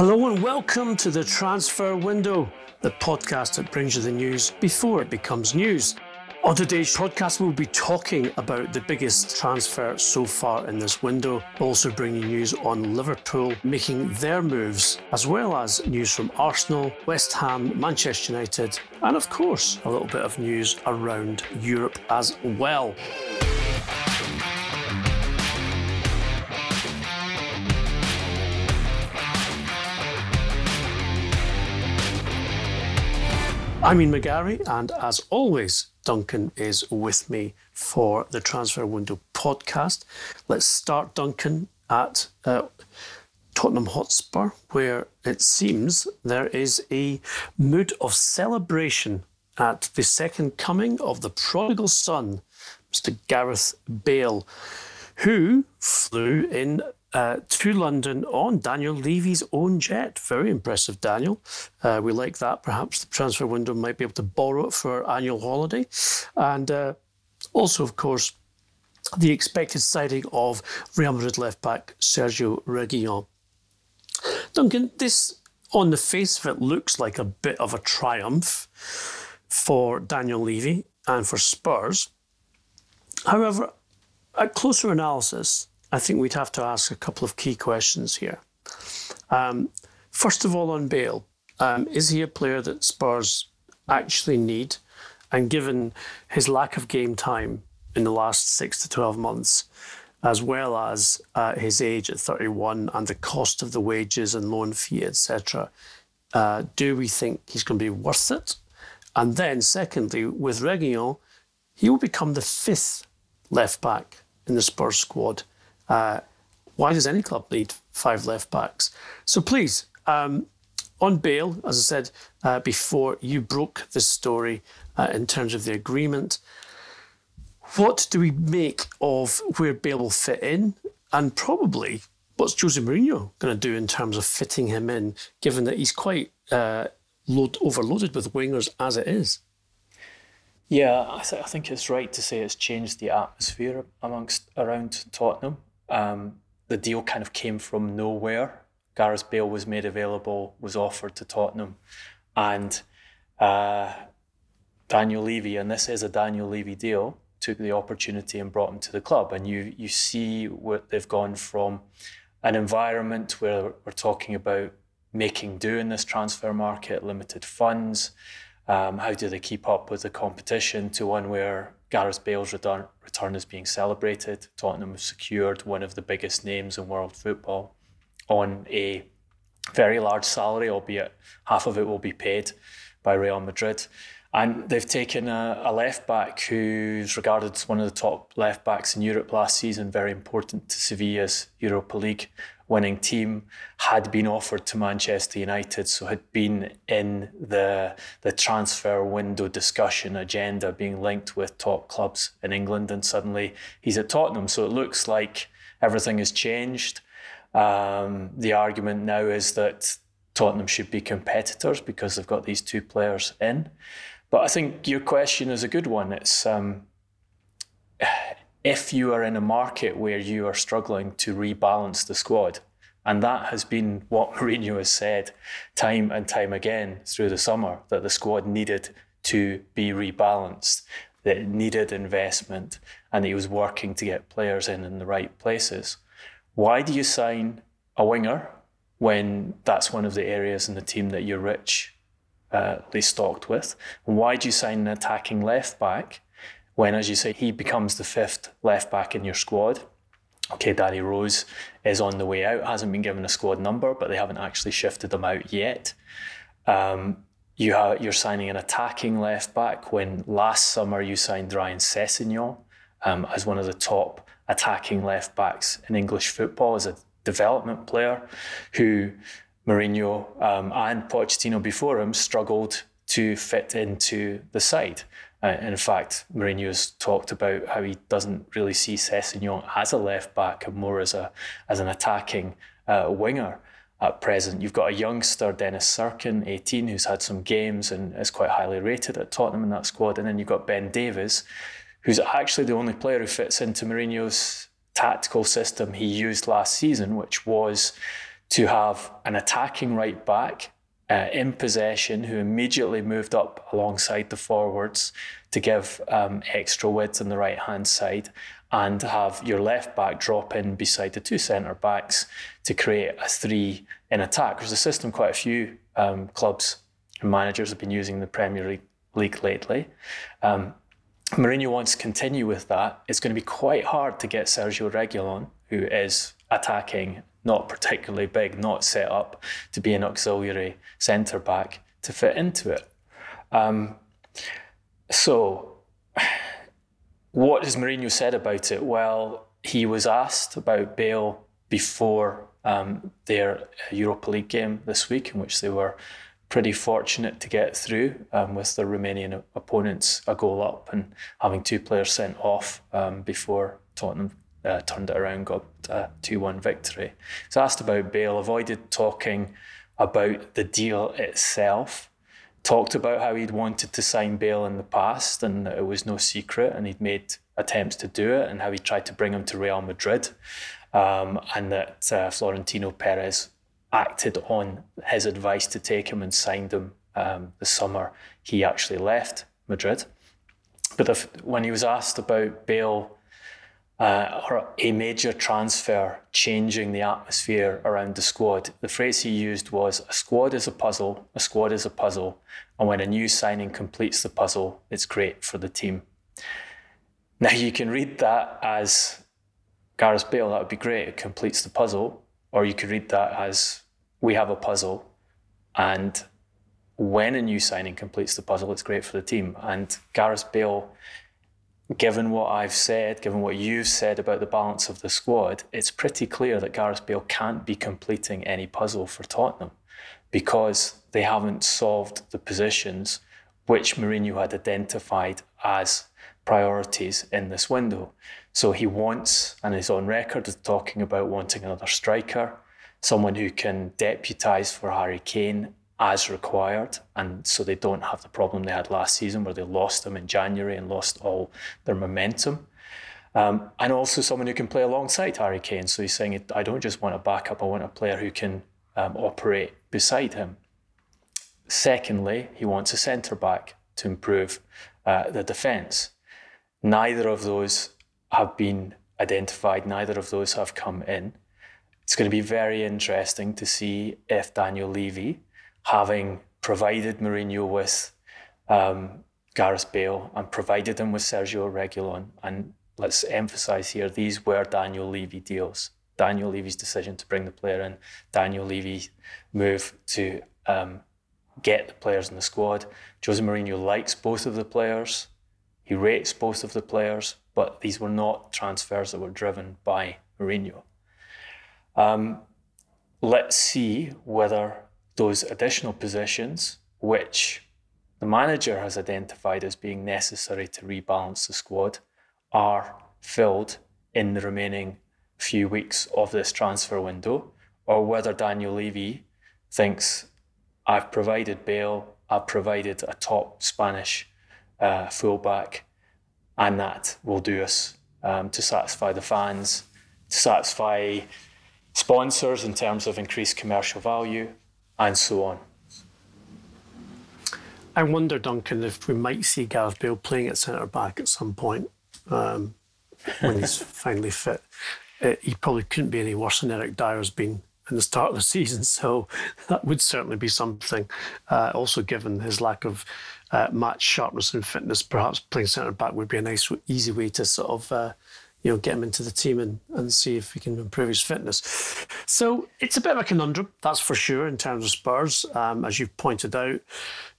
Hello and welcome to the Transfer Window, the podcast that brings you the news before it becomes news. On today's podcast, we'll be talking about the biggest transfer so far in this window, also bringing news on Liverpool making their moves, as well as news from Arsenal, West Ham, Manchester United, and of course, a little bit of news around Europe as well. I'm Ian McGarry, and as always, Duncan is with me for the Transfer Window podcast. Let's start, Duncan, at uh, Tottenham Hotspur, where it seems there is a mood of celebration at the second coming of the prodigal son, Mr. Gareth Bale, who flew in uh, to London on Daniel Levy's own jet. Very impressive, Daniel. Uh, we like that. Perhaps the transfer window might be able to borrow it for our annual holiday. And uh, also, of course, the expected sighting of Real Madrid left back Sergio Reguilon. Duncan, this on the face of it looks like a bit of a triumph for Daniel Levy and for Spurs. However, at closer analysis, I think we'd have to ask a couple of key questions here. Um, first of all, on Bale, um, is he a player that Spurs actually need? And given his lack of game time in the last six to 12 months, as well as uh, his age at 31 and the cost of the wages and loan fee, etc., uh, do we think he's going to be worth it? And then, secondly, with Reguilon, he will become the fifth left back in the Spurs squad. Uh, why does any club need five left backs? So please, um, on Bale, as I said uh, before, you broke this story uh, in terms of the agreement. What do we make of where Bale will fit in, and probably what's Jose Mourinho going to do in terms of fitting him in, given that he's quite uh, load, overloaded with wingers as it is? Yeah, I, th- I, think it's right to say it's changed the atmosphere amongst around Tottenham. Um, the deal kind of came from nowhere. Gareth Bale was made available, was offered to Tottenham, and uh, Daniel Levy, and this is a Daniel Levy deal, took the opportunity and brought him to the club. And you you see what they've gone from an environment where we're talking about making do in this transfer market, limited funds. Um, how do they keep up with the competition to one where Gareth Bale's return, return is being celebrated. Tottenham have secured one of the biggest names in world football on a very large salary, albeit half of it will be paid by Real Madrid. And they've taken a, a left back who's regarded as one of the top left backs in Europe last season, very important to Sevilla's Europa League winning team, had been offered to Manchester United, so had been in the the transfer window discussion agenda, being linked with top clubs in England, and suddenly he's at Tottenham. So it looks like everything has changed. Um, the argument now is that Tottenham should be competitors because they've got these two players in. But I think your question is a good one. It's um, if you are in a market where you are struggling to rebalance the squad, and that has been what Mourinho has said time and time again through the summer that the squad needed to be rebalanced, that it needed investment, and that he was working to get players in in the right places. Why do you sign a winger when that's one of the areas in the team that you're rich, uh, stocked with? Why do you sign an attacking left back when, as you say, he becomes the fifth left back in your squad. Okay, Danny Rose is on the way out, hasn't been given a squad number, but they haven't actually shifted him out yet. Um, you have, you're signing an attacking left back when last summer you signed Ryan Sessegnon um, as one of the top attacking left backs in English football as a development player who Mourinho um, and Pochettino before him struggled to fit into the side. Uh, in fact, Mourinho's talked about how he doesn't really see Sessegnon as a left back and more as a as an attacking uh, winger at present. You've got a youngster, Dennis Cirkin, 18, who's had some games and is quite highly rated at Tottenham in that squad. And then you've got Ben Davies, who's actually the only player who fits into Mourinho's tactical system he used last season, which was to have an attacking right back uh, in possession who immediately moved up alongside the forwards to give um, extra width on the right hand side and have your left back drop in beside the two centre backs to create a three in attack. There's a system quite a few um, clubs and managers have been using in the Premier League lately. Um, Mourinho wants to continue with that. It's going to be quite hard to get Sergio Reguilon, who is attacking not particularly big, not set up to be an auxiliary centre back to fit into it. Um, so, what has Mourinho said about it? Well, he was asked about Bale before um, their Europa League game this week, in which they were pretty fortunate to get through um, with the Romanian opponents a goal up and having two players sent off um, before Tottenham uh, turned it around, got a 2 1 victory. He's asked about Bale, avoided talking about the deal itself, talked about how he'd wanted to sign Bale in the past and it was no secret and he'd made attempts to do it and how he tried to bring him to Real Madrid um, and that uh, Florentino Perez acted on his advice to take him and signed him um, the summer he actually left Madrid. But if, when he was asked about Bale uh, or a major transfer changing the atmosphere around the squad. The phrase he used was a squad is a puzzle, a squad is a puzzle, and when a new signing completes the puzzle, it's great for the team. Now you can read that as Gareth Bale, that would be great, it completes the puzzle, or you could read that as we have a puzzle and when a new signing completes the puzzle, it's great for the team. And Gareth Bale given what I've said, given what you've said about the balance of the squad, it's pretty clear that Gareth Bale can't be completing any puzzle for Tottenham because they haven't solved the positions which Mourinho had identified as priorities in this window. So he wants, and is on record as talking about wanting another striker, someone who can deputise for Harry Kane as required. And so they don't have the problem they had last season where they lost them in January and lost all their momentum. Um, and also someone who can play alongside Harry Kane. So he's saying, I don't just want a backup, I want a player who can um, operate beside him. Secondly, he wants a centre back to improve uh, the defence. Neither of those have been identified, neither of those have come in. It's going to be very interesting to see if Daniel Levy, having provided Mourinho with um, Gareth Bale and provided him with Sergio Reguilon. And let's emphasise here, these were Daniel Levy deals. Daniel Levy's decision to bring the player in, Daniel Levy's move to um, get the players in the squad. Jose Mourinho likes both of the players. He rates both of the players, but these were not transfers that were driven by Mourinho. Um, let's see whether those additional positions, which the manager has identified as being necessary to rebalance the squad, are filled in the remaining few weeks of this transfer window, or whether Daniel Levy thinks I've provided Bale, I've provided a top Spanish uh, fullback, and that will do us um, to satisfy the fans, to satisfy sponsors in terms of increased commercial value, and so on. I wonder, Duncan, if we might see Gareth Bale playing at centre back at some point um, when he's finally fit. Uh, he probably couldn't be any worse than Eric Dier's been in the start of the season, so that would certainly be something. Uh, also, given his lack of uh, match sharpness and fitness, perhaps playing centre back would be a nice, easy way to sort of uh, you know, get him into the team and, and see if he can improve his fitness. So it's a bit of a conundrum, that's for sure, in terms of Spurs. Um, as you've pointed out,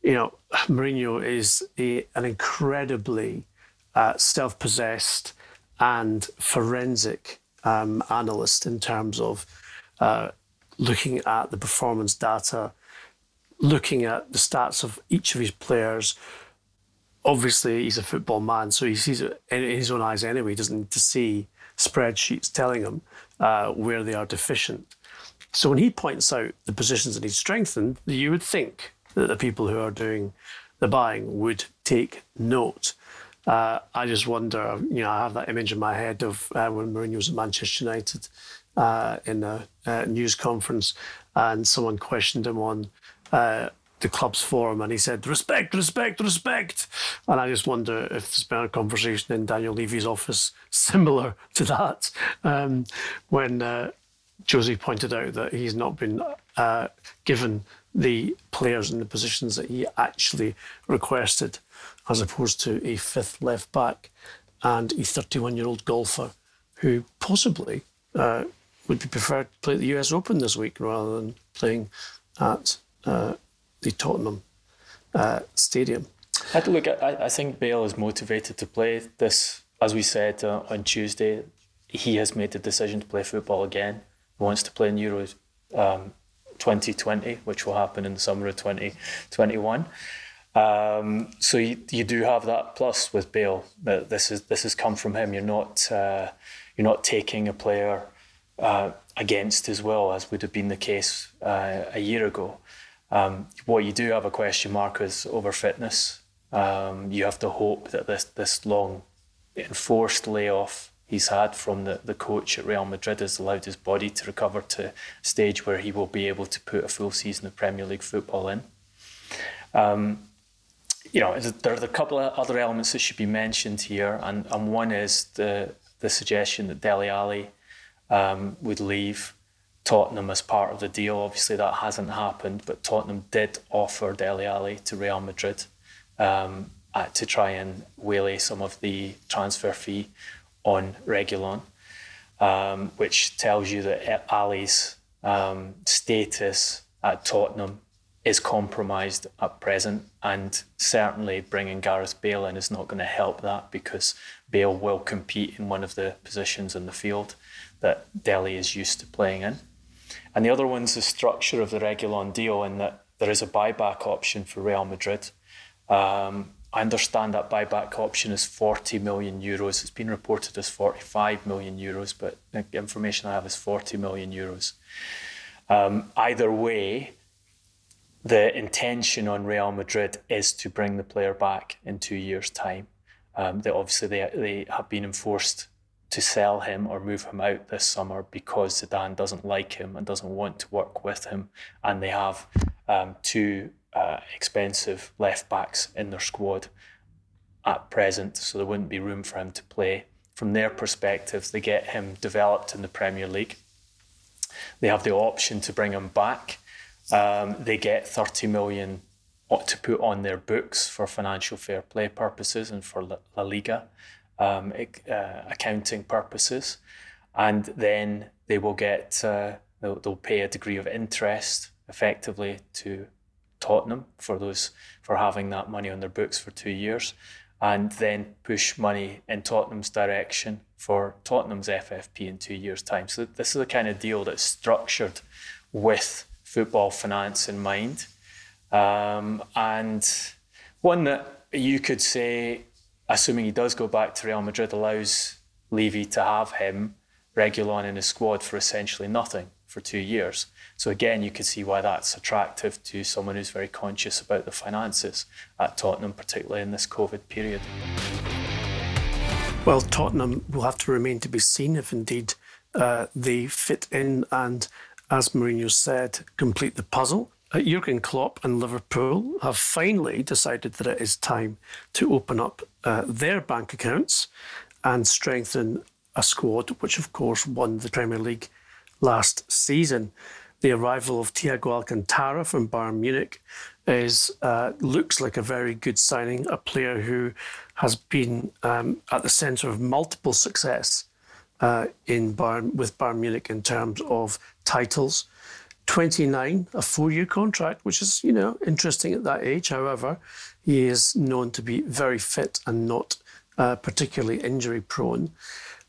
you know, Mourinho is a, an incredibly uh, self possessed and forensic um, analyst in terms of uh, looking at the performance data, looking at the stats of each of his players. Obviously, he's a football man, so he sees it in his own eyes anyway. He doesn't need to see spreadsheets telling him uh, where they are deficient. So when he points out the positions that need strengthened, you would think that the people who are doing the buying would take note. Uh, I just wonder, you know, I have that image in my head of uh, when Mourinho was at Manchester United uh, in a, a, news conference and someone questioned him on uh, the club's forum and he said, respect, respect, respect. And I just wonder if there's been a conversation in Daniel Levy's office similar to that um, when uh, Jose pointed out that he's not been uh, given the players in the positions that he actually requested, as opposed to a fifth left back and a 31 year old golfer who possibly uh, would be preferred to play at the US Open this week rather than playing at uh, the Tottenham uh, Stadium. I look. I, I think Bale is motivated to play this. As we said uh, on Tuesday, he has made the decision to play football again. He wants to play in Euros um, 2020, which will happen in the summer of 2021. Um, so you, you do have that plus with Bale. This is this has come from him. You're not uh, you're not taking a player uh, against his will, as would have been the case uh, a year ago. Um, what you do have a question mark is over fitness. Um, you have to hope that this this long enforced layoff he's had from the, the coach at Real Madrid has allowed his body to recover to a stage where he will be able to put a full season of Premier League football in. Um, you know, there are a couple of other elements that should be mentioned here, and, and one is the the suggestion that Dele Alli um, would leave Tottenham as part of the deal. Obviously, that hasn't happened, but Tottenham did offer Dele Alli to Real Madrid um, uh, to try and waylay some of the transfer fee on Reguilon, um, which tells you that Alli's um, status at Tottenham is compromised at present, and certainly bringing Gareth Bale in is not going to help that because Bale will compete in one of the positions in the field that Dele is used to playing in. And the other one's the structure of the Reguilon deal, in that there is a buyback option for Real Madrid. Um, I understand that buyback option is 40 million euros. It's been reported as 45 million euros, but the information I have is 40 million euros. Um, either way, the intention on Real Madrid is to bring the player back in two years' time. Um, obviously they, they have been enforced to sell him or move him out this summer because Zidane doesn't like him and doesn't want to work with him, and they have um, two uh, expensive left backs in their squad at present, so there wouldn't be room for him to play. From their perspective, they get him developed in the Premier League. They have the option to bring him back. Um, they get 30 million to put on their books for financial fair play purposes and for La Liga um, uh, accounting purposes. And then they will get, uh, they'll, they'll pay a degree of interest effectively to Tottenham for those for having that money on their books for two years, and then push money in Tottenham's direction for Tottenham's FFP in two years' time. So this is a kind of deal that's structured with football finance in mind, um, and one that you could say, assuming he does go back to Real Madrid, allows Levy to have him Reguilon in his squad for essentially nothing for two years. So again, you could see why that's attractive to someone who's very conscious about the finances at Tottenham, particularly in this COVID period. Well, Tottenham will have to remain to be seen if indeed uh, they fit in and, as Mourinho said, complete the puzzle. Uh, Jurgen Klopp and Liverpool have finally decided that it is time to open up uh, their bank accounts and strengthen a squad which, of course, won the Premier League last season. The arrival of Thiago Alcantara from Bayern Munich is uh, looks like a very good signing. A player who has been um, at the centre of multiple success uh, in Bayern with Bayern Munich in terms of titles. 29, a four-year contract, which is you know interesting at that age. However, he is known to be very fit and not uh, particularly injury prone.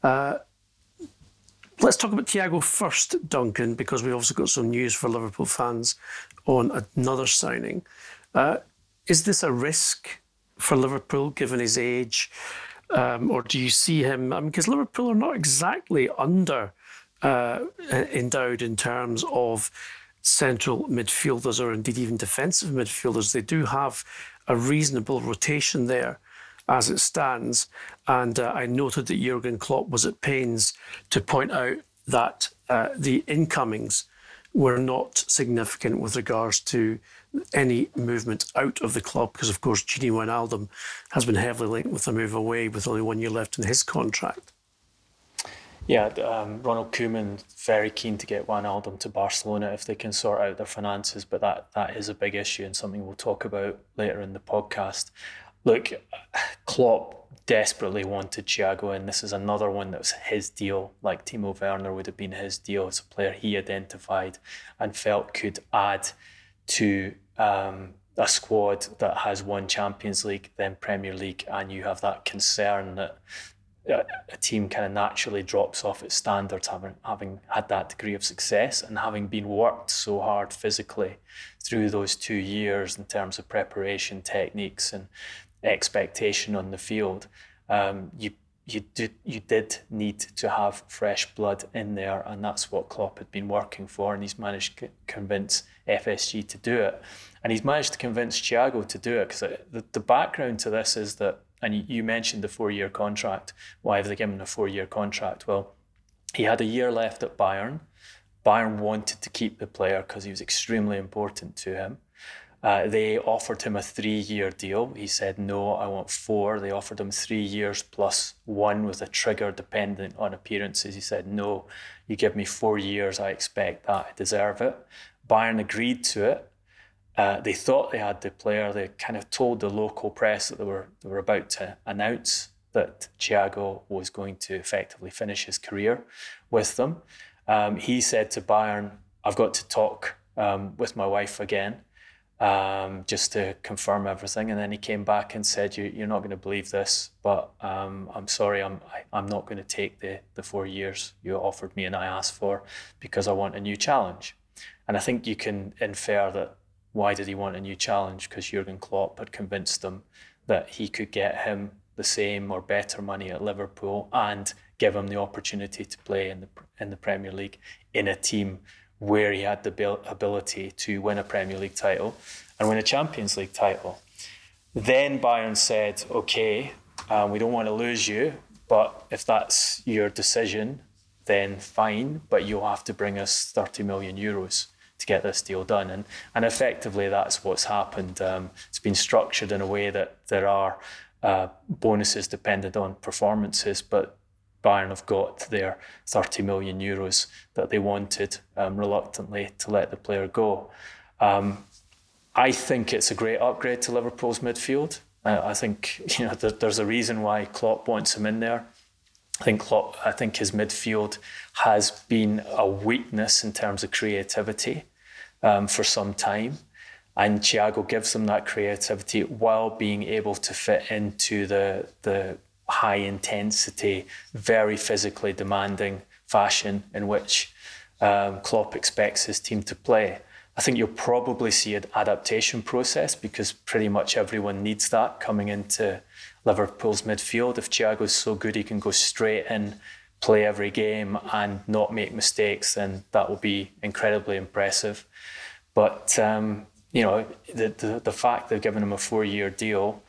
Uh, Let's talk about Thiago first, Duncan, because we've also got some news for Liverpool fans on another signing. Uh, is this a risk for Liverpool given his age? Um, or do you see him? I mean, because Liverpool are not exactly under uh, endowed in terms of central midfielders or indeed even defensive midfielders. They do have a reasonable rotation there as it stands. And uh, I noted that Jurgen Klopp was at pains to point out that uh, the incomings were not significant with regards to any movement out of the club, because of course Gini Wijnaldum has been heavily linked with a move away with only one year left in his contract. Yeah, um, Ronald Koeman very keen to get Wijnaldum to Barcelona if they can sort out their finances, but that that is a big issue and something we'll talk about later in the podcast. Look, Klopp desperately wanted Thiago, and this is another one that was his deal, like Timo Werner would have been his deal. It's a player he identified and felt could add to um, a squad that has won Champions League, then Premier League, and you have that concern that a team kind of naturally drops off its standards, having having had that degree of success and having been worked so hard physically through those two years in terms of preparation techniques and expectation on the field. Um, you you did you did need to have fresh blood in there, and that's what Klopp had been working for, and he's managed to convince FSG to do it, and he's managed to convince Thiago to do it because the, the background to this is that, and you mentioned the four year contract. Why have they given him a four year contract? Well, he had a year left at Bayern. Bayern wanted to keep the player because he was extremely important to him. Uh, they offered him a three year deal. He said, No, I want four. They offered him three years plus one with a trigger dependent on appearances. He said, No, you give me four years. I expect that. I deserve it. Bayern agreed to it. Uh, they thought they had the player. They kind of told the local press that they were, they were about to announce that Thiago was going to effectively finish his career with them. Um, he said to Bayern, I've got to talk um, with my wife again um, just to confirm everything. And then he came back and said, you, "You're not going to believe this, but um, I'm sorry, I'm I, am i am not going to take the the four years you offered me and I asked for because I want a new challenge." And I think you can infer that why did he want a new challenge? Because Jurgen Klopp had convinced him that he could get him the same or better money at Liverpool and give him the opportunity to play in the in the Premier League in a team where he had the ability to win a Premier League title and win a Champions League title. Then Bayern said, okay, um, we don't want to lose you, but if that's your decision, then fine, but you'll have to bring us 30 million euros to get this deal done. And, and effectively, that's what's happened. Um, it's been structured in a way that there are uh, bonuses dependent on performances, but Bayern have got their 30 million euros that they wanted um, reluctantly to let the player go. Um, I think it's a great upgrade to Liverpool's midfield. Uh, I think you know there, there's a reason why Klopp wants him in there. I think Klopp, I think his midfield has been a weakness in terms of creativity um, for some time. And Thiago gives them that creativity while being able to fit into the the high intensity, very physically demanding fashion in which um, Klopp expects his team to play. I think you'll probably see an adaptation process because pretty much everyone needs that coming into Liverpool's midfield. If Thiago's so good he can go straight in, play every game and not make mistakes, then that will be incredibly impressive. But um, you know, the, the the fact they've given him a four year deal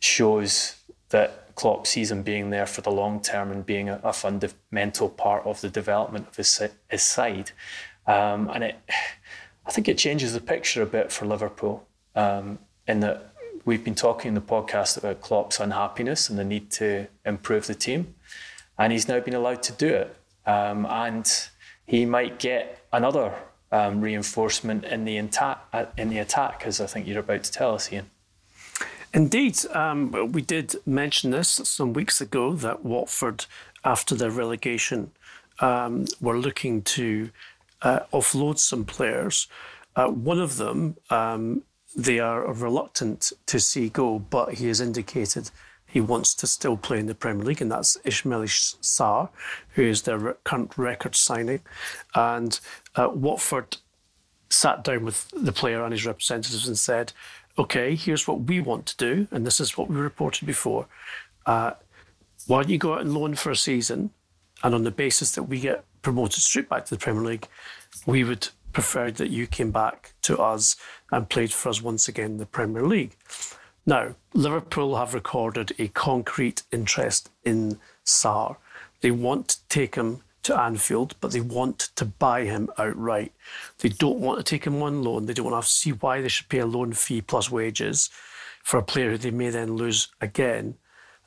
shows that Klopp sees him being there for the long term and being a, a fundamental part of the development of his, his side. Um, and it, I think it changes the picture a bit for Liverpool um, in that we've been talking in the podcast about Klopp's unhappiness and the need to improve the team. And he's now been allowed to do it. Um, and he might get another um, reinforcement in the, inta- in the attack, as I think you're about to tell us, Ian. Indeed, um, we did mention this some weeks ago that Watford, after their relegation, um, were looking to uh, offload some players. Uh, one of them, um, they are reluctant to see go, but he has indicated he wants to still play in the Premier League, and that's Ismaila Sarr, who is their current record signing. And uh, Watford sat down with the player and his representatives and said, okay, here's what we want to do, and this is what we reported before. Uh, why don't you go out and loan for a season? And on the basis that we get promoted straight back to the Premier League, we would prefer that you came back to us and played for us once again in the Premier League. Now, Liverpool have recorded a concrete interest in Sarr. They want to take him to Anfield, but they want to buy him outright. They don't want to take him on loan. They don't want to, have to see why they should pay a loan fee plus wages for a player who they may then lose again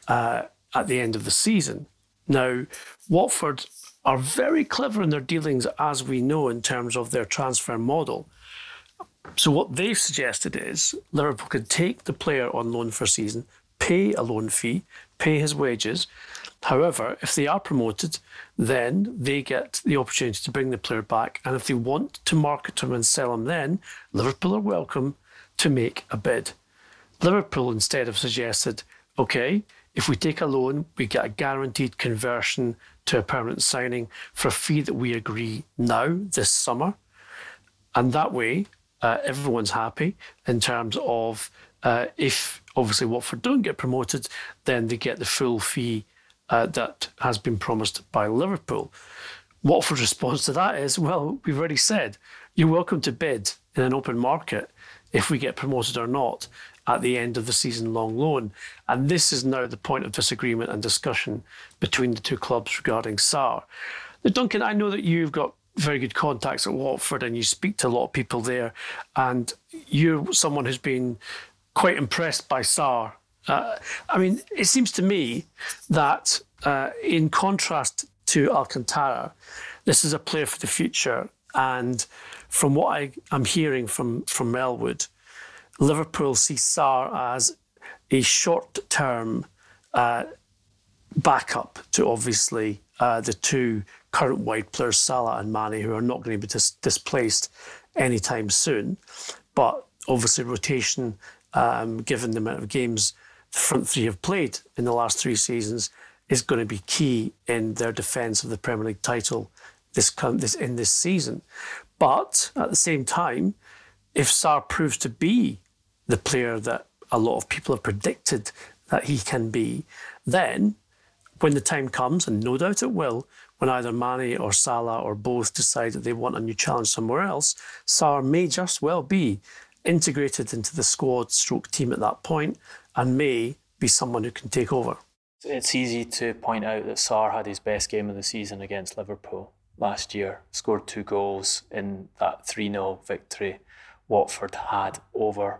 uh, at the end of the season. Now, Watford are very clever in their dealings, as we know, in terms of their transfer model. So what they've suggested is Liverpool could take the player on loan for a season, pay a loan fee, pay his wages. However, if they are promoted, then they get the opportunity to bring the player back. And if they want to market him and sell him, then Liverpool are welcome to make a bid. Liverpool instead have suggested, okay, if we take a loan, we get a guaranteed conversion to a permanent signing for a fee that we agree now this summer. And that way, uh, everyone's happy in terms of uh, if obviously Watford don't get promoted, then they get the full fee uh, that has been promised by Liverpool. Watford's response to that is, well, we've already said you're welcome to bid in an open market if we get promoted or not at the end of the season long loan. And this is now the point of disagreement and discussion between the two clubs regarding Sarr. Now, Duncan, I know that you've got very good contacts at Watford and you speak to a lot of people there, and you're someone who's been quite impressed by Sarr. Uh, I mean, it seems to me that uh, in contrast to Alcantara, this is a player for the future. And from what I, am hearing from, from Melwood, Liverpool see Sarr as a short term uh, backup to obviously uh, the two current wide players, Salah and Mane, who are not going to be dis- displaced anytime soon. But obviously, rotation, um, given the amount of games the front three have played in the last three seasons, is going to be key in their defence of the Premier League title this, this in this season. But at the same time, if Sarr proves to be the player that a lot of people have predicted that he can be, then when the time comes, and no doubt it will, when either Mane or Salah or both decide that they want a new challenge somewhere else, Sarr may just well be integrated into the squad stroke team at that point and may be someone who can take over. It's easy to point out that Sarr had his best game of the season against Liverpool last year, scored two goals in that 3 0 victory Watford had over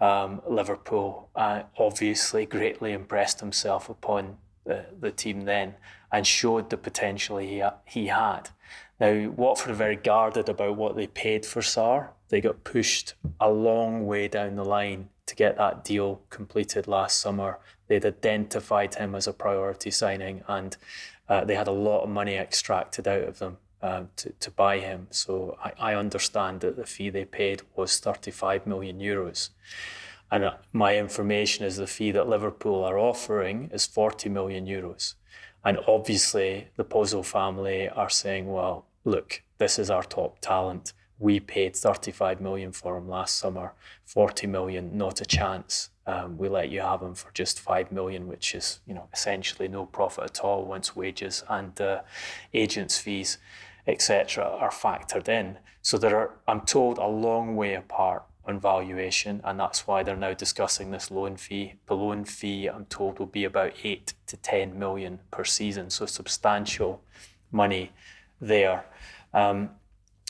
um, Liverpool. Uh, obviously greatly impressed himself upon the, the team then and showed the potential he, he had. Now, Watford are very guarded about what they paid for Sarr. They got pushed a long way down the line to get that deal completed last summer. They'd identified him as a priority signing and uh, they had a lot of money extracted out of them um, to, to buy him. So I, I understand that the fee they paid was 35 million euros. And uh, my information is the fee that Liverpool are offering is 40 million euros. And obviously, the Pozzo family are saying, well, look, this is our top talent. We paid 35 million for him last summer, 40 million, not a chance. Um, we let you have him for just 5 million, which is, you know, essentially no profit at all once wages and uh, agents' fees etc., are factored in. So there are, I'm told, a long way apart on valuation, and that's why they're now discussing this loan fee. The loan fee, I'm told, will be about eight to 10 million per season, so substantial money there. Um,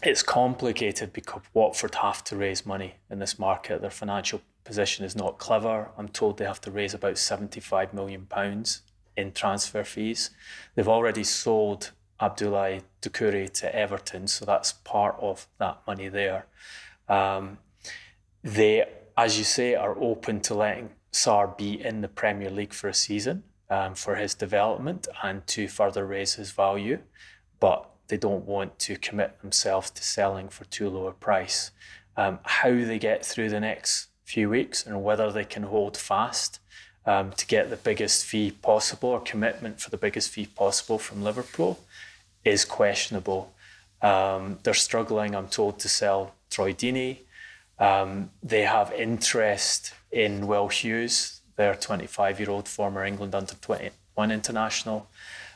it's complicated because Watford have to raise money in this market. Their financial position is not clever. I'm told they have to raise about 75 million pounds in transfer fees. They've already sold Abdoulaye Doucouré to Everton, so that's part of that money there. Um, they, as you say, are open to letting Sarr be in the Premier League for a season um, for his development and to further raise his value, but they don't want to commit themselves to selling for too low a price. Um, how they get through the next few weeks and whether they can hold fast um, to get the biggest fee possible or commitment for the biggest fee possible from Liverpool is questionable. Um, they're struggling, I'm told, to sell Troy Deeney. Um, they have interest in Will Hughes, their 25 year old former England under 21 international.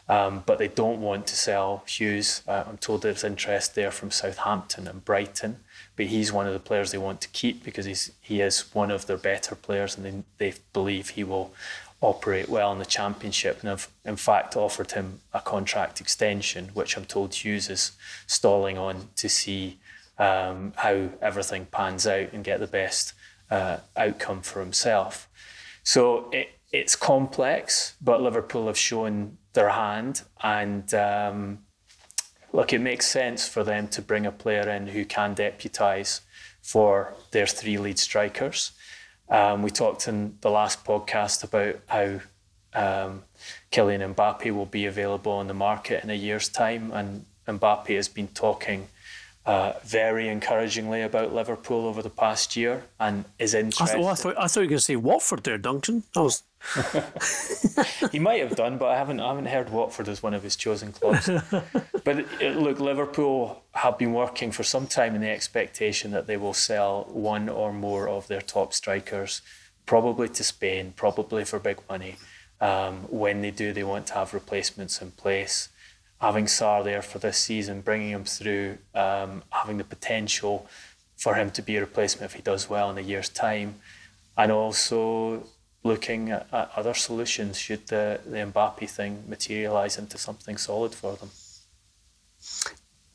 Um, but they don't want to sell Hughes. Uh, I'm told there's interest there from Southampton and Brighton, but he's one of the players they want to keep because he's he is one of their better players, and they, they believe he will operate well in the championship, and have in fact offered him a contract extension, which I'm told Hughes is stalling on to see um, how everything pans out and get the best uh, outcome for himself. So it, it's complex, but Liverpool have shown their hand. And um, look, it makes sense for them to bring a player in who can deputise for their three lead strikers. Um, we talked in the last podcast about how um, Kylian Mbappe will be available on the market in a year's time, and Mbappe has been talking uh, very encouragingly about Liverpool over the past year and is interested. I, oh, I, thought, I thought you were going to say Watford there, Duncan. I was. he might have done, but I haven't. I haven't heard Watford as one of his chosen clubs. but it, look, Liverpool have been working for some time in the expectation that they will sell one or more of their top strikers, probably to Spain, probably for big money. Um, when they do, they want to have replacements in place having Sarr there for this season, bringing him through, um, having the potential for him to be a replacement if he does well in a year's time, and also looking at, at other solutions should the, the Mbappe thing materialise into something solid for them.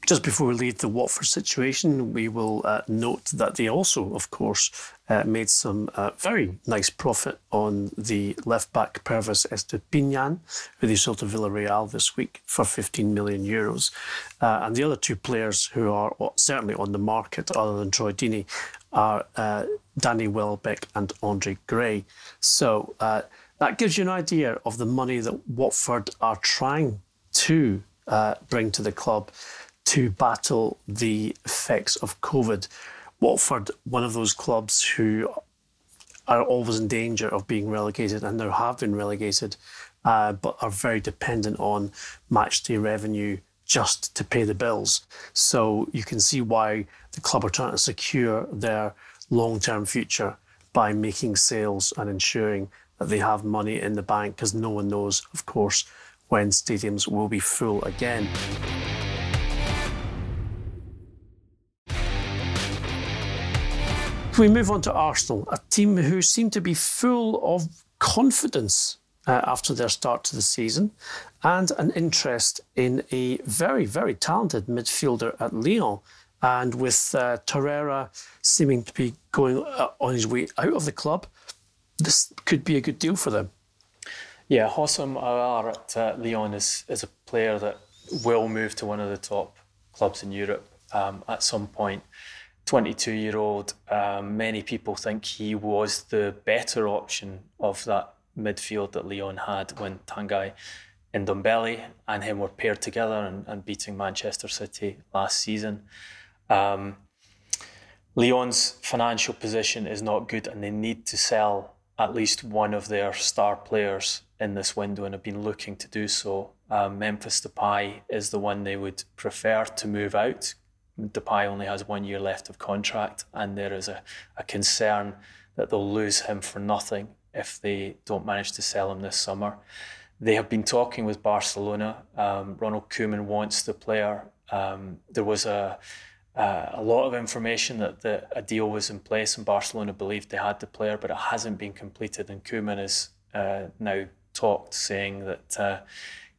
Just before we leave the Watford situation, we will uh, note that they also, of course, uh, made some uh, very nice profit on the left back Pervis Estupiñán, who they sold to Villarreal this week for 15 million euros. Uh, and the other two players who are certainly on the market, other than Troy Deeney, are uh, Danny Welbeck and Andre Gray. So uh, that gives you an idea of the money that Watford are trying to bring to the club to battle the effects of COVID. Watford, one of those clubs who are always in danger of being relegated and now have been relegated, uh, but are very dependent on match day revenue just to pay the bills. So you can see why the club are trying to secure their long term future by making sales and ensuring that they have money in the bank because no one knows, of course, when stadiums will be full again. We move on to Arsenal, a team who seem to be full of confidence uh, after their start to the season and an interest in a very, very talented midfielder at Lyon. And with uh, Torreira seeming to be going uh, on his way out of the club, this could be a good deal for them. Yeah, Houssem Aouar at uh, Lyon is, is a player that will move to one of the top clubs in Europe um, at some point. 22 year old, um, many people think he was the better option of that midfield that Lyon had when Tanguy Ndombele and him were paired together and, and beating Manchester City last season. Um, Lyon's financial position is not good and they need to sell at least one of their star players in this window and have been looking to do so. Um, Memphis Depay is the one they would prefer to move out Depay only has one year left of contract, and there is a, a concern that they'll lose him for nothing if they don't manage to sell him this summer. They have been talking with Barcelona. Um, Ronald Koeman wants the player. Um, there was a a lot of information that a deal was in place, and Barcelona believed they had the player, but it hasn't been completed. And Koeman has uh, now talked, saying that uh,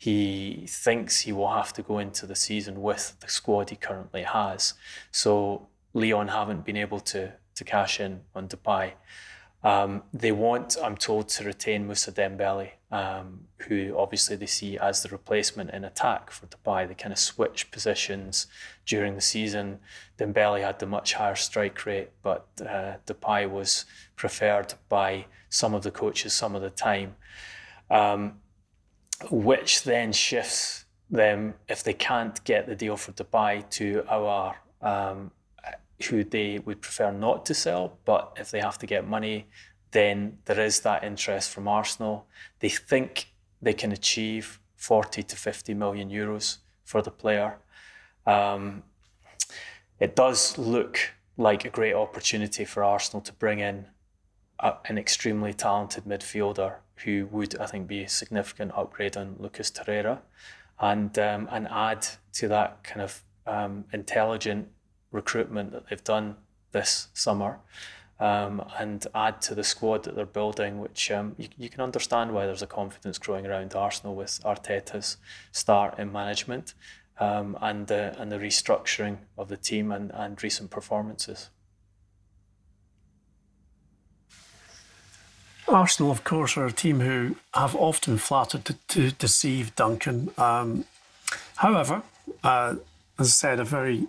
he thinks he will have to go into the season with the squad he currently has. So Lyon haven't been able to to cash in on Depay. Um, they want, I'm told, to retain Moussa Dembele, um, who obviously they see as the replacement in attack for Depay. They kind of switch positions during the season. Dembele had the much higher strike rate, but uh, Depay was preferred by some of the coaches some of the time. Um, which then shifts them if they can't get the deal for Depay to Aouar um, who they would prefer not to sell, but if they have to get money, then there is that interest from Arsenal. They think they can achieve 40 to 50 million euros for the player. Um, it does look like a great opportunity for Arsenal to bring in a, an extremely talented midfielder who would, I think, be a significant upgrade on Lucas Torreira, and um, add to that kind of um, intelligent recruitment that they've done this summer. Um, and add to the squad that they're building, which um, you, you, can understand why there's a confidence growing around Arsenal with Arteta's start in management um, and, the, and the restructuring of the team and, and recent performances. Arsenal, of course, are a team who have often flattered to, to deceive Duncan. Um, however, uh, as I said, a very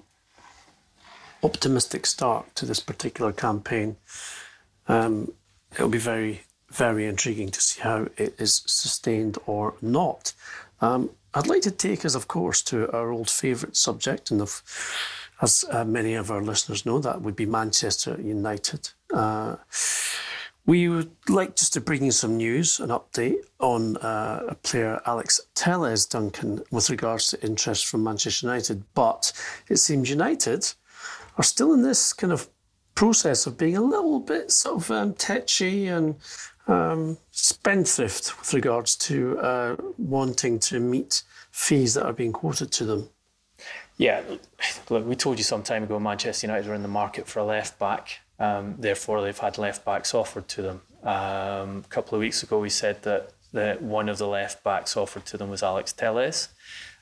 optimistic start to this particular campaign. Um, it'll be very, very intriguing to see how it is sustained or not. Um, I'd like to take us, of course, to our old favourite subject, and of, as uh, many of our listeners know, that would be Manchester United. Uh, we would like just to bring you some news, an update on uh, a player, Alex Telles Duncan, with regards to interest from Manchester United. But it seems United are still in this kind of process of being a little bit sort of um, tetchy and um, spendthrift with regards to uh, wanting to meet fees that are being quoted to them. Yeah, look, we told you some time ago Manchester United are in the market for a left back. Um, therefore, they've had left backs offered to them. Um, a couple of weeks ago, we said that, that one of the left backs offered to them was Alex Telles,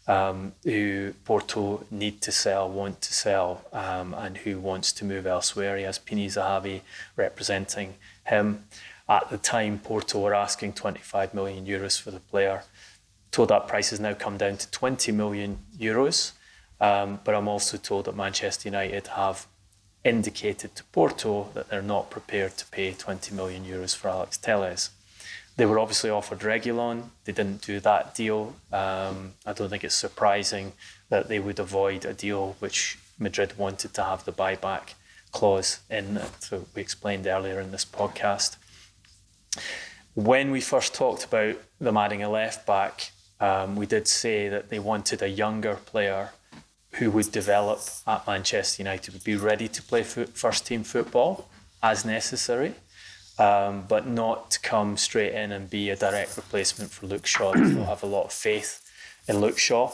um, who Porto need to sell, want to sell, um, and who wants to move elsewhere. He has Pini Zahavi representing him. At the time, Porto were asking 25 million euros for the player. Told that price has now come down to 20 million euros. Um, but I'm also told that Manchester United have indicated to Porto that they're not prepared to pay 20 million euros for Alex Telles. They were obviously offered Reguilon. They didn't do that deal. Um, I don't think it's surprising that they would avoid a deal which Madrid wanted to have the buyback clause in. So we explained earlier in this podcast. When we first talked about them adding a left back, um, we did say that they wanted a younger player who would develop at Manchester United would be ready to play first team football as necessary, um, but not come straight in and be a direct replacement for Luke Shaw. They'll have a lot of faith in Luke Shaw.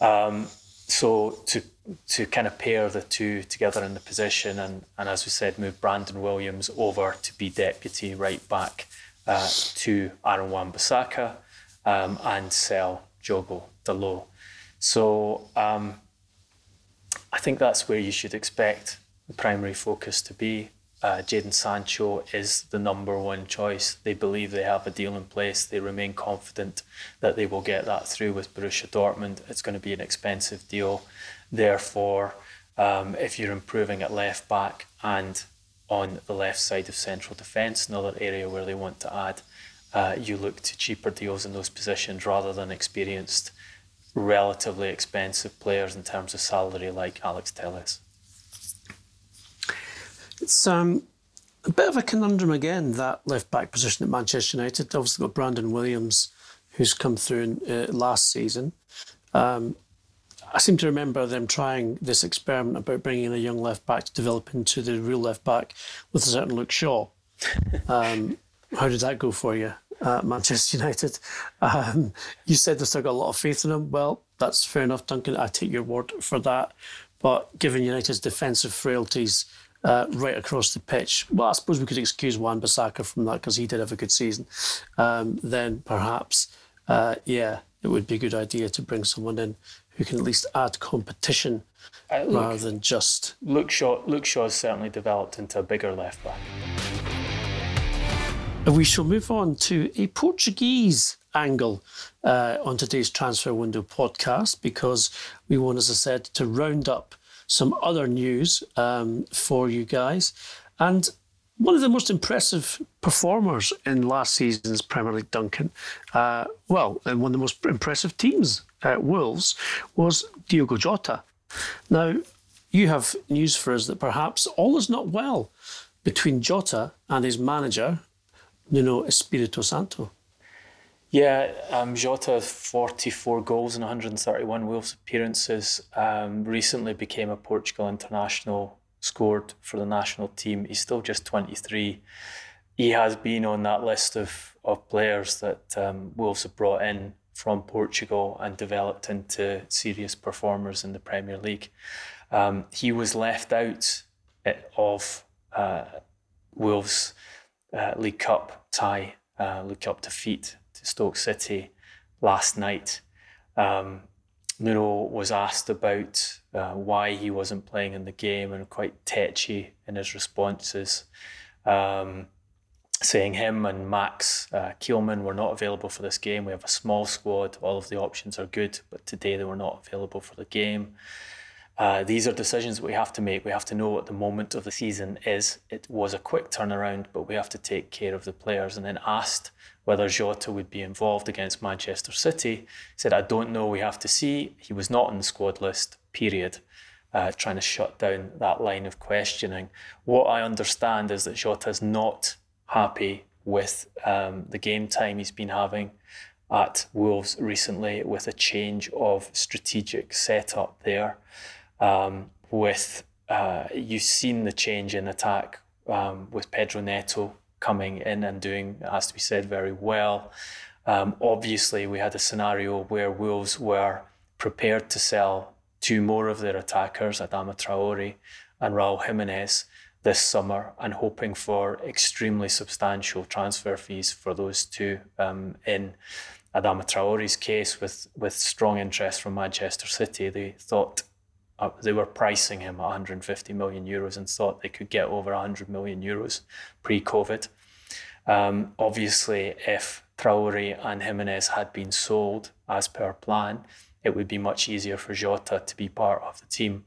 Um, so to to kind of pair the two together in the position and, and as we said, move Brandon Williams over to be deputy right back uh, to Aaron Wan-Bissaka um, and sell Diogo Dalot. So um, I think that's where you should expect the primary focus to be. Uh, Jadon Sancho is the number one choice. They believe they have a deal in place. They remain confident that they will get that through with Borussia Dortmund. It's going to be an expensive deal. Therefore, um, if you're improving at left back and on the left side of central defence, another area where they want to add, uh, you look to cheaper deals in those positions rather than experienced relatively expensive players in terms of salary, like Alex Telles. It's um, a bit of a conundrum again, that left back position at Manchester United. They've obviously, got Brandon Williams, who's come through in, uh, last season. Um, I seem to remember them trying this experiment about bringing in a young left back to develop into the real left back with a certain Luke Shaw. Um, how did that go for you? Uh, Manchester United. Um, you said they've still got a lot of faith in him. Well, that's fair enough, Duncan. I take your word for that. But given United's defensive frailties uh, right across the pitch, well, I suppose we could excuse Wan-Bissaka from that because he did have a good season. Um, then perhaps, uh, yeah, it would be a good idea to bring someone in who can at least add competition uh, look, rather than just. Luke Shaw, Luke Shaw has certainly developed into a bigger left back. We shall move on to a Portuguese angle uh, on today's Transfer Window podcast because we want, as I said, to round up some other news um, for you guys. And one of the most impressive performers in last season's Premier League, Duncan, uh, well, and one of the most impressive teams at Wolves was Diogo Jota. Now, you have news for us that perhaps all is not well between Jota and his manager, Nuno Espirito Santo. Yeah, um, Jota, 44 goals in 131 Wolves appearances, um, recently became a Portugal international, scored for the national team. He's still just 23. He has been on that list of, of players that um, Wolves have brought in from Portugal and developed into serious performers in the Premier League. Um, he was left out eh, of uh, Wolves' uh, League Cup tie, uh, League Cup defeat to Stoke City last night. Um, Nuno was asked about uh, why he wasn't playing in the game and quite tetchy in his responses, um, saying him and Max uh, Kilman were not available for this game. We have a small squad, all of the options are good, but today they were not available for the game. Uh, these are decisions we have to make. We have to know what the moment of the season is. It was a quick turnaround, but we have to take care of the players. And then asked whether Jota would be involved against Manchester City, said, I don't know. We have to see. He was not on the squad list, period. Uh, trying to shut down that line of questioning. What I understand is that Jota is not happy with um, the game time he's been having at Wolves recently with a change of strategic setup there um, with uh, you've seen the change in attack um, with Pedro Neto coming in and doing, has to be said, very well. Um, obviously, we had a scenario where Wolves were prepared to sell two more of their attackers, Adama Traore and Raul Jimenez, this summer, and hoping for extremely substantial transfer fees for those two um, in Adama Traore's case, with, with strong interest from Manchester City. They thought uh, they were pricing him at 150 million euros and thought they could get over 100 million euros pre-COVID. Um, obviously, if Traore and Jimenez had been sold as per plan, it would be much easier for Jota to be part of the team.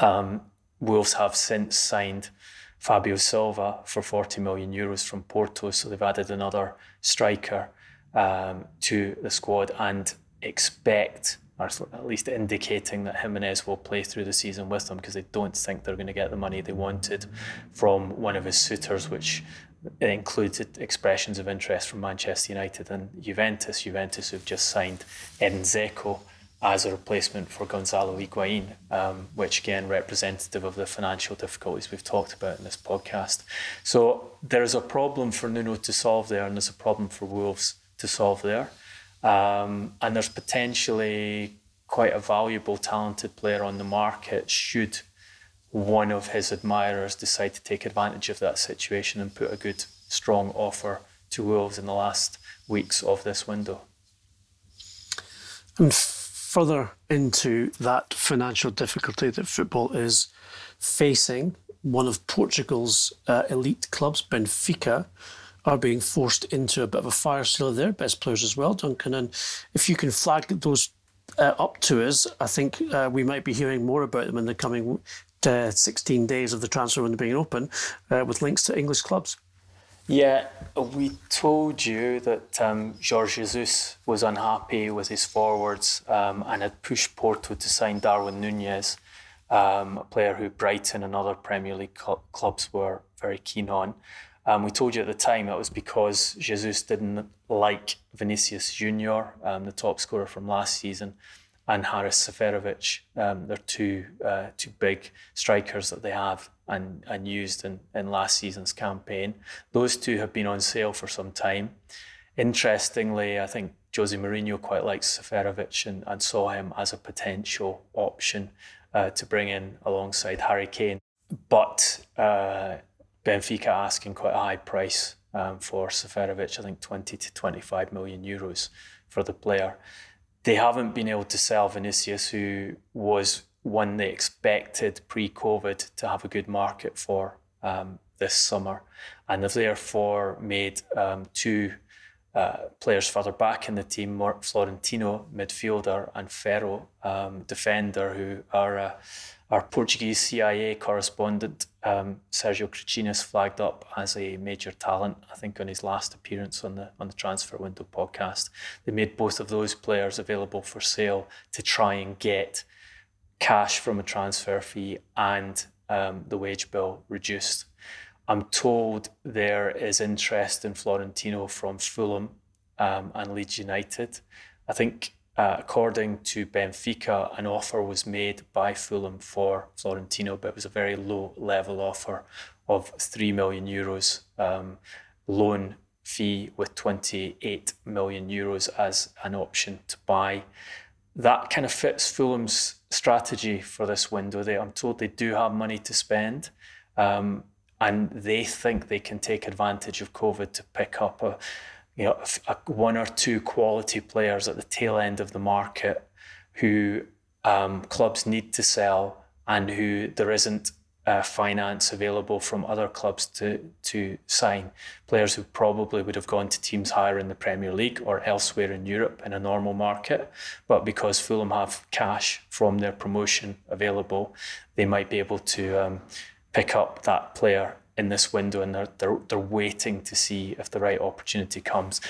Um, Wolves have since signed Fabio Silva for 40 million euros from Porto, so they've added another striker um, to the squad and expect or at least indicating that Jimenez will play through the season with them because they don't think they're going to get the money they wanted from one of his suitors, which included expressions of interest from Manchester United and Juventus. Juventus have just signed Edin Dzeko as a replacement for Gonzalo Higuain, um, which again representative of the financial difficulties we've talked about in this podcast. So there's a problem for Nuno to solve there, and there's a problem for Wolves to solve there. Um, and there's potentially quite a valuable, talented player on the market should one of his admirers decide to take advantage of that situation and put a good, strong offer to Wolves in the last weeks of this window. And further into that financial difficulty that football is facing, one of Portugal's uh, elite clubs, Benfica, are being forced into a bit of a fire sale there. Best players as well, Duncan. And if you can flag those uh, up to us, I think uh, we might be hearing more about them in the coming uh, 16 days of the transfer window being open uh, with links to English clubs. Yeah, we told you that um, Jorge Jesus was unhappy with his forwards um, and had pushed Porto to sign Darwin Nunez, um, a player who Brighton and other Premier League cl- clubs were very keen on. Um, we told you at the time it was because Jesus didn't like Vinicius Junior, um, the top scorer from last season, and Haris Seferovic. Um, they're two uh, two big strikers that they have and, and used in, in last season's campaign. Those two have been on sale for some time. Interestingly, I think Jose Mourinho quite likes Seferovic and, and saw him as a potential option uh, to bring in alongside Harry Kane. But uh, Benfica asking quite a high price um, for Seferovic, I think 20 to 25 million euros for the player. They haven't been able to sell Vinicius, who was one they expected pre COVID to have a good market for um, this summer. And they've therefore made um, two uh, players further back in the team, Florentino, midfielder, and Ferro, um, defender, who are. Uh, our Portuguese CIA correspondent, um, Sergio Cricinas, flagged up as a major talent, I think, on his last appearance on the, on the Transfer Window podcast. They made both of those players available for sale to try and get cash from a transfer fee and um, the wage bill reduced. I'm told there is interest in Florentino from Fulham um, and Leeds United. I think, uh, according to Benfica, an offer was made by Fulham for Florentino, but it was a very low level offer of 3 million euros um, loan fee with 28 million euros as an option to buy. That kind of fits Fulham's strategy for this window. They, I'm told they do have money to spend. Um, and they think they can take advantage of COVID to pick up a, you know, a, a one or two quality players at the tail end of the market who um, clubs need to sell and who there isn't uh, finance available from other clubs to to sign. Players who probably would have gone to teams higher in the Premier League or elsewhere in Europe in a normal market, but because Fulham have cash from their promotion available, they might be able to um, pick up that player in this window, and they're they're they're waiting to see if the right opportunity comes.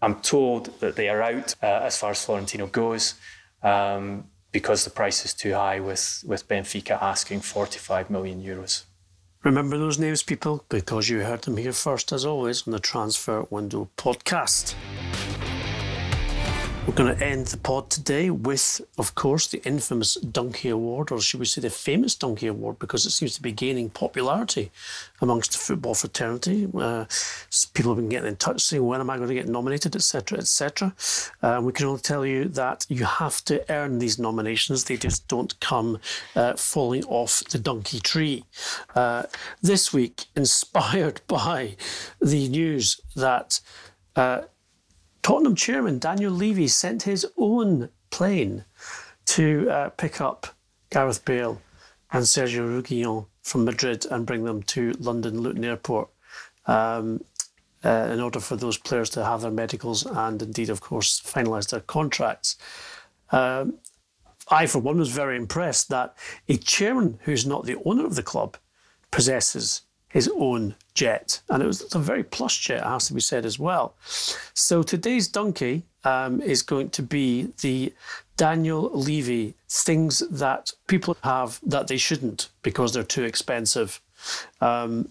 I'm told that they are out uh, as far as Florentino goes. Um, because the price is too high with, with Benfica asking 45 million euros. Remember those names, people, because you heard them here first, as always, on the Transfer Window podcast. We're going to end the pod today with, of course, the infamous Donkey Award, or should we say the famous Donkey Award, because it seems to be gaining popularity amongst the football fraternity. Uh, people have been getting in touch saying, when am I going to get nominated, etc., etc. Uh, we can only tell you that you have to earn these nominations. They just don't come uh, falling off the donkey tree. Uh, this week, inspired by the news that uh, Tottenham chairman Daniel Levy sent his own plane to uh, pick up Gareth Bale and Sergio Reguilon from Madrid and bring them to London Luton Airport um, uh, in order for those players to have their medicals and indeed, of course, finalise their contracts. Um, I, for one, was very impressed that a chairman who's not the owner of the club possesses his own jet. And it was a very plush jet, it has to be said as well. So today's donkey um, is going to be the Daniel Levy things that people have that they shouldn't because they're too expensive. Um,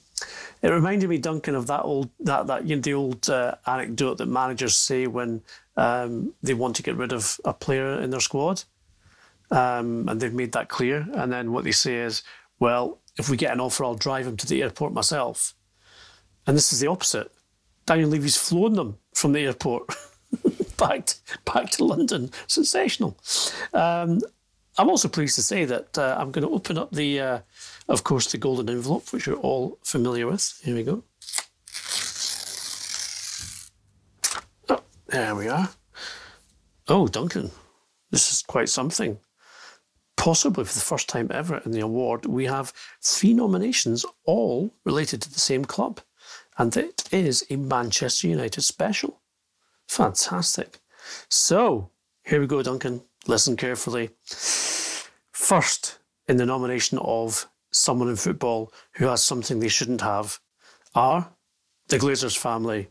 it reminded me, Duncan, of that old that that you know, the old uh, anecdote that managers say when um, they want to get rid of a player in their squad, um, and they've made that clear. And then what they say is, well, if we get an offer, I'll drive him to the airport myself. And this is the opposite. Daniel Levy's flown them from the airport back, to, back to London. Sensational. Um, I'm also pleased to say that uh, I'm going to open up the, uh, of course, the golden envelope, which you're all familiar with. Here we go. Oh, there we are. Oh, Duncan, this is quite something possibly for the first time ever in the award, we have three nominations, all related to the same club. And it is a Manchester United special. Fantastic. So, here we go, Duncan. Listen carefully. First, in the nomination of someone in football who has something they shouldn't have, are the Glazers family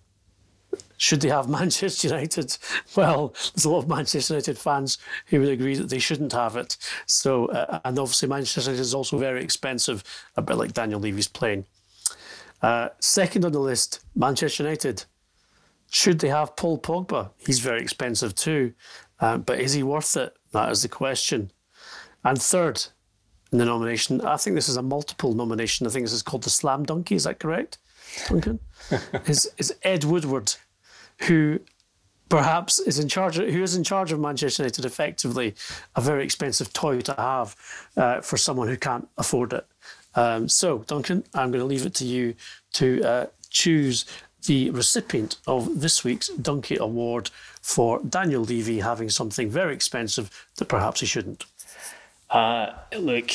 should they have Manchester United? Well, there's a lot of Manchester United fans who would agree that they shouldn't have it. So, uh, and obviously Manchester United is also very expensive, a bit like Daniel Levy's plane. Uh, second on the list, Manchester United. Should they have Paul Pogba? He's very expensive too, uh, but is he worth it? That is the question. And third in the nomination, I think this is a multiple nomination. I think this is called the Slam Donkey. Is that correct, Duncan? is, is Ed Woodward who perhaps is in charge of, who is in charge of Manchester United effectively a very expensive toy to have uh, for someone who can't afford it. Um, so, Duncan, I'm going to leave it to you to uh, choose the recipient of this week's Donkey Award for Daniel Levy having something very expensive that perhaps he shouldn't. Uh, look,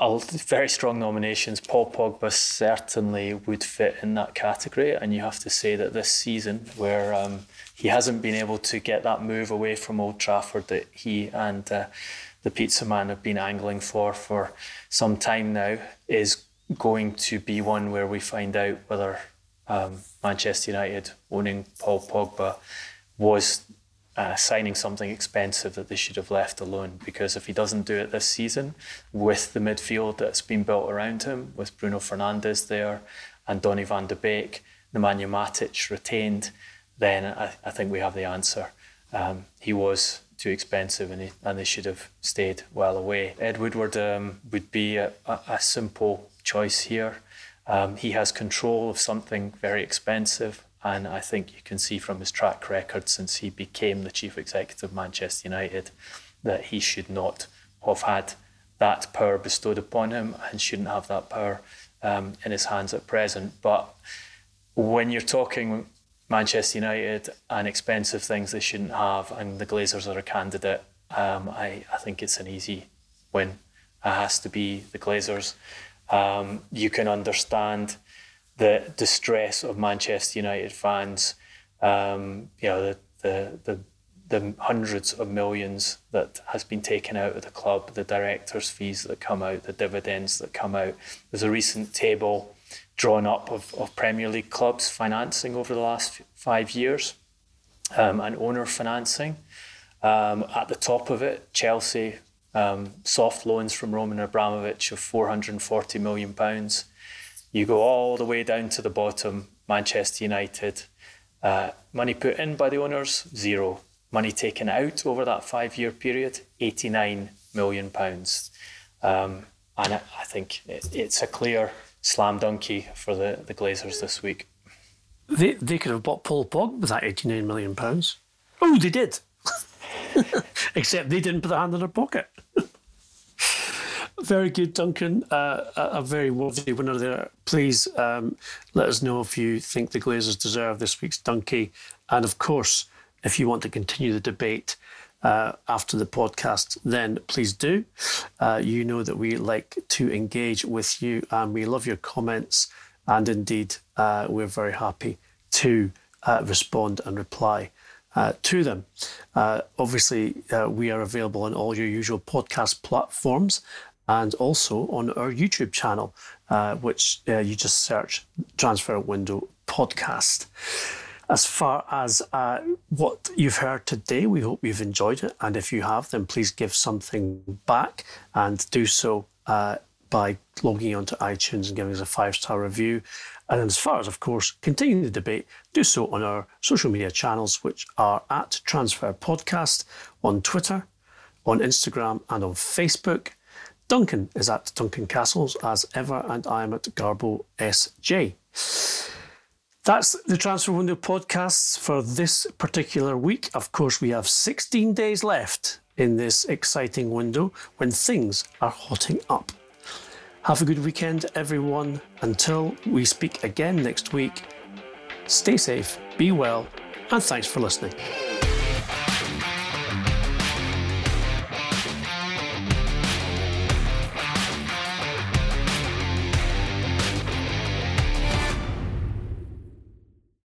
very strong nominations. Paul Pogba certainly would fit in that category, and you have to say that this season, where um, he hasn't been able to get that move away from Old Trafford that he and uh, the pizza man have been angling for for some time now, is going to be one where we find out whether um, Manchester United owning Paul Pogba was uh, signing something expensive that they should have left alone. Because if he doesn't do it this season, with the midfield that's been built around him, with Bruno Fernandes there, and Donny van de Beek, Nemanja Matic retained, then I, I think we have the answer. Um, he was too expensive and, he, and they should have stayed well away. Ed Woodward um, would be a, a, simple choice here. Um, he has control of something very expensive, and I think you can see from his track record since he became the chief executive of Manchester United that he should not have had that power bestowed upon him and shouldn't have that power um, in his hands at present. But when you're talking Manchester United and expensive things they shouldn't have, and the Glazers are a candidate, um, I, I think it's an easy win. It has to be the Glazers. Um, you can understand the distress of Manchester United fans. Um, you know the, the the the hundreds of millions that has been taken out of the club, the directors' fees that come out, the dividends that come out. There's a recent table drawn up of, of Premier League clubs financing over the last five years um, and owner financing. Um, at the top of it, Chelsea, um, soft loans from Roman Abramovich of 440 million pounds. You go all the way down to the bottom, Manchester United. Uh, money put in by the owners, zero money taken out over that five year period, £89 million. Um, and I think it's a clear slam donkey for the, the Glazers this week. They, they could have bought Paul Pogba with that £89 million. Oh, they did. Except they didn't put their hand in their pocket. Very good, Duncan. Uh, a, a, very worthy winner there. Please um, let us know if you think the Glazers deserve this week's donkey. And of course, if you want to continue the debate uh, after the podcast, then please do. Uh, you know that we like to engage with you and we love your comments. And indeed, uh, we're very happy to uh, respond and reply uh, to them. Uh, obviously, we are available on all your usual podcast platforms and also on our YouTube channel, which you just search Transfer Window Podcast. As far as uh, what you've heard today, we hope you've enjoyed it. And if you have, then please give something back and do so uh, by logging onto iTunes and giving us a five star review. And as far as, of course, continuing the debate, do so on our social media channels, which are at Transfer Podcast on Twitter, on Instagram, and on Facebook. Duncan is at Duncan Castles as ever, and I am at Garbo SJ. That's the Transfer Window podcasts for this particular week. Of course, we have 16 days left in this exciting window when things are hotting up. Have a good weekend, everyone. Until we speak again next week, stay safe, be well, and thanks for listening.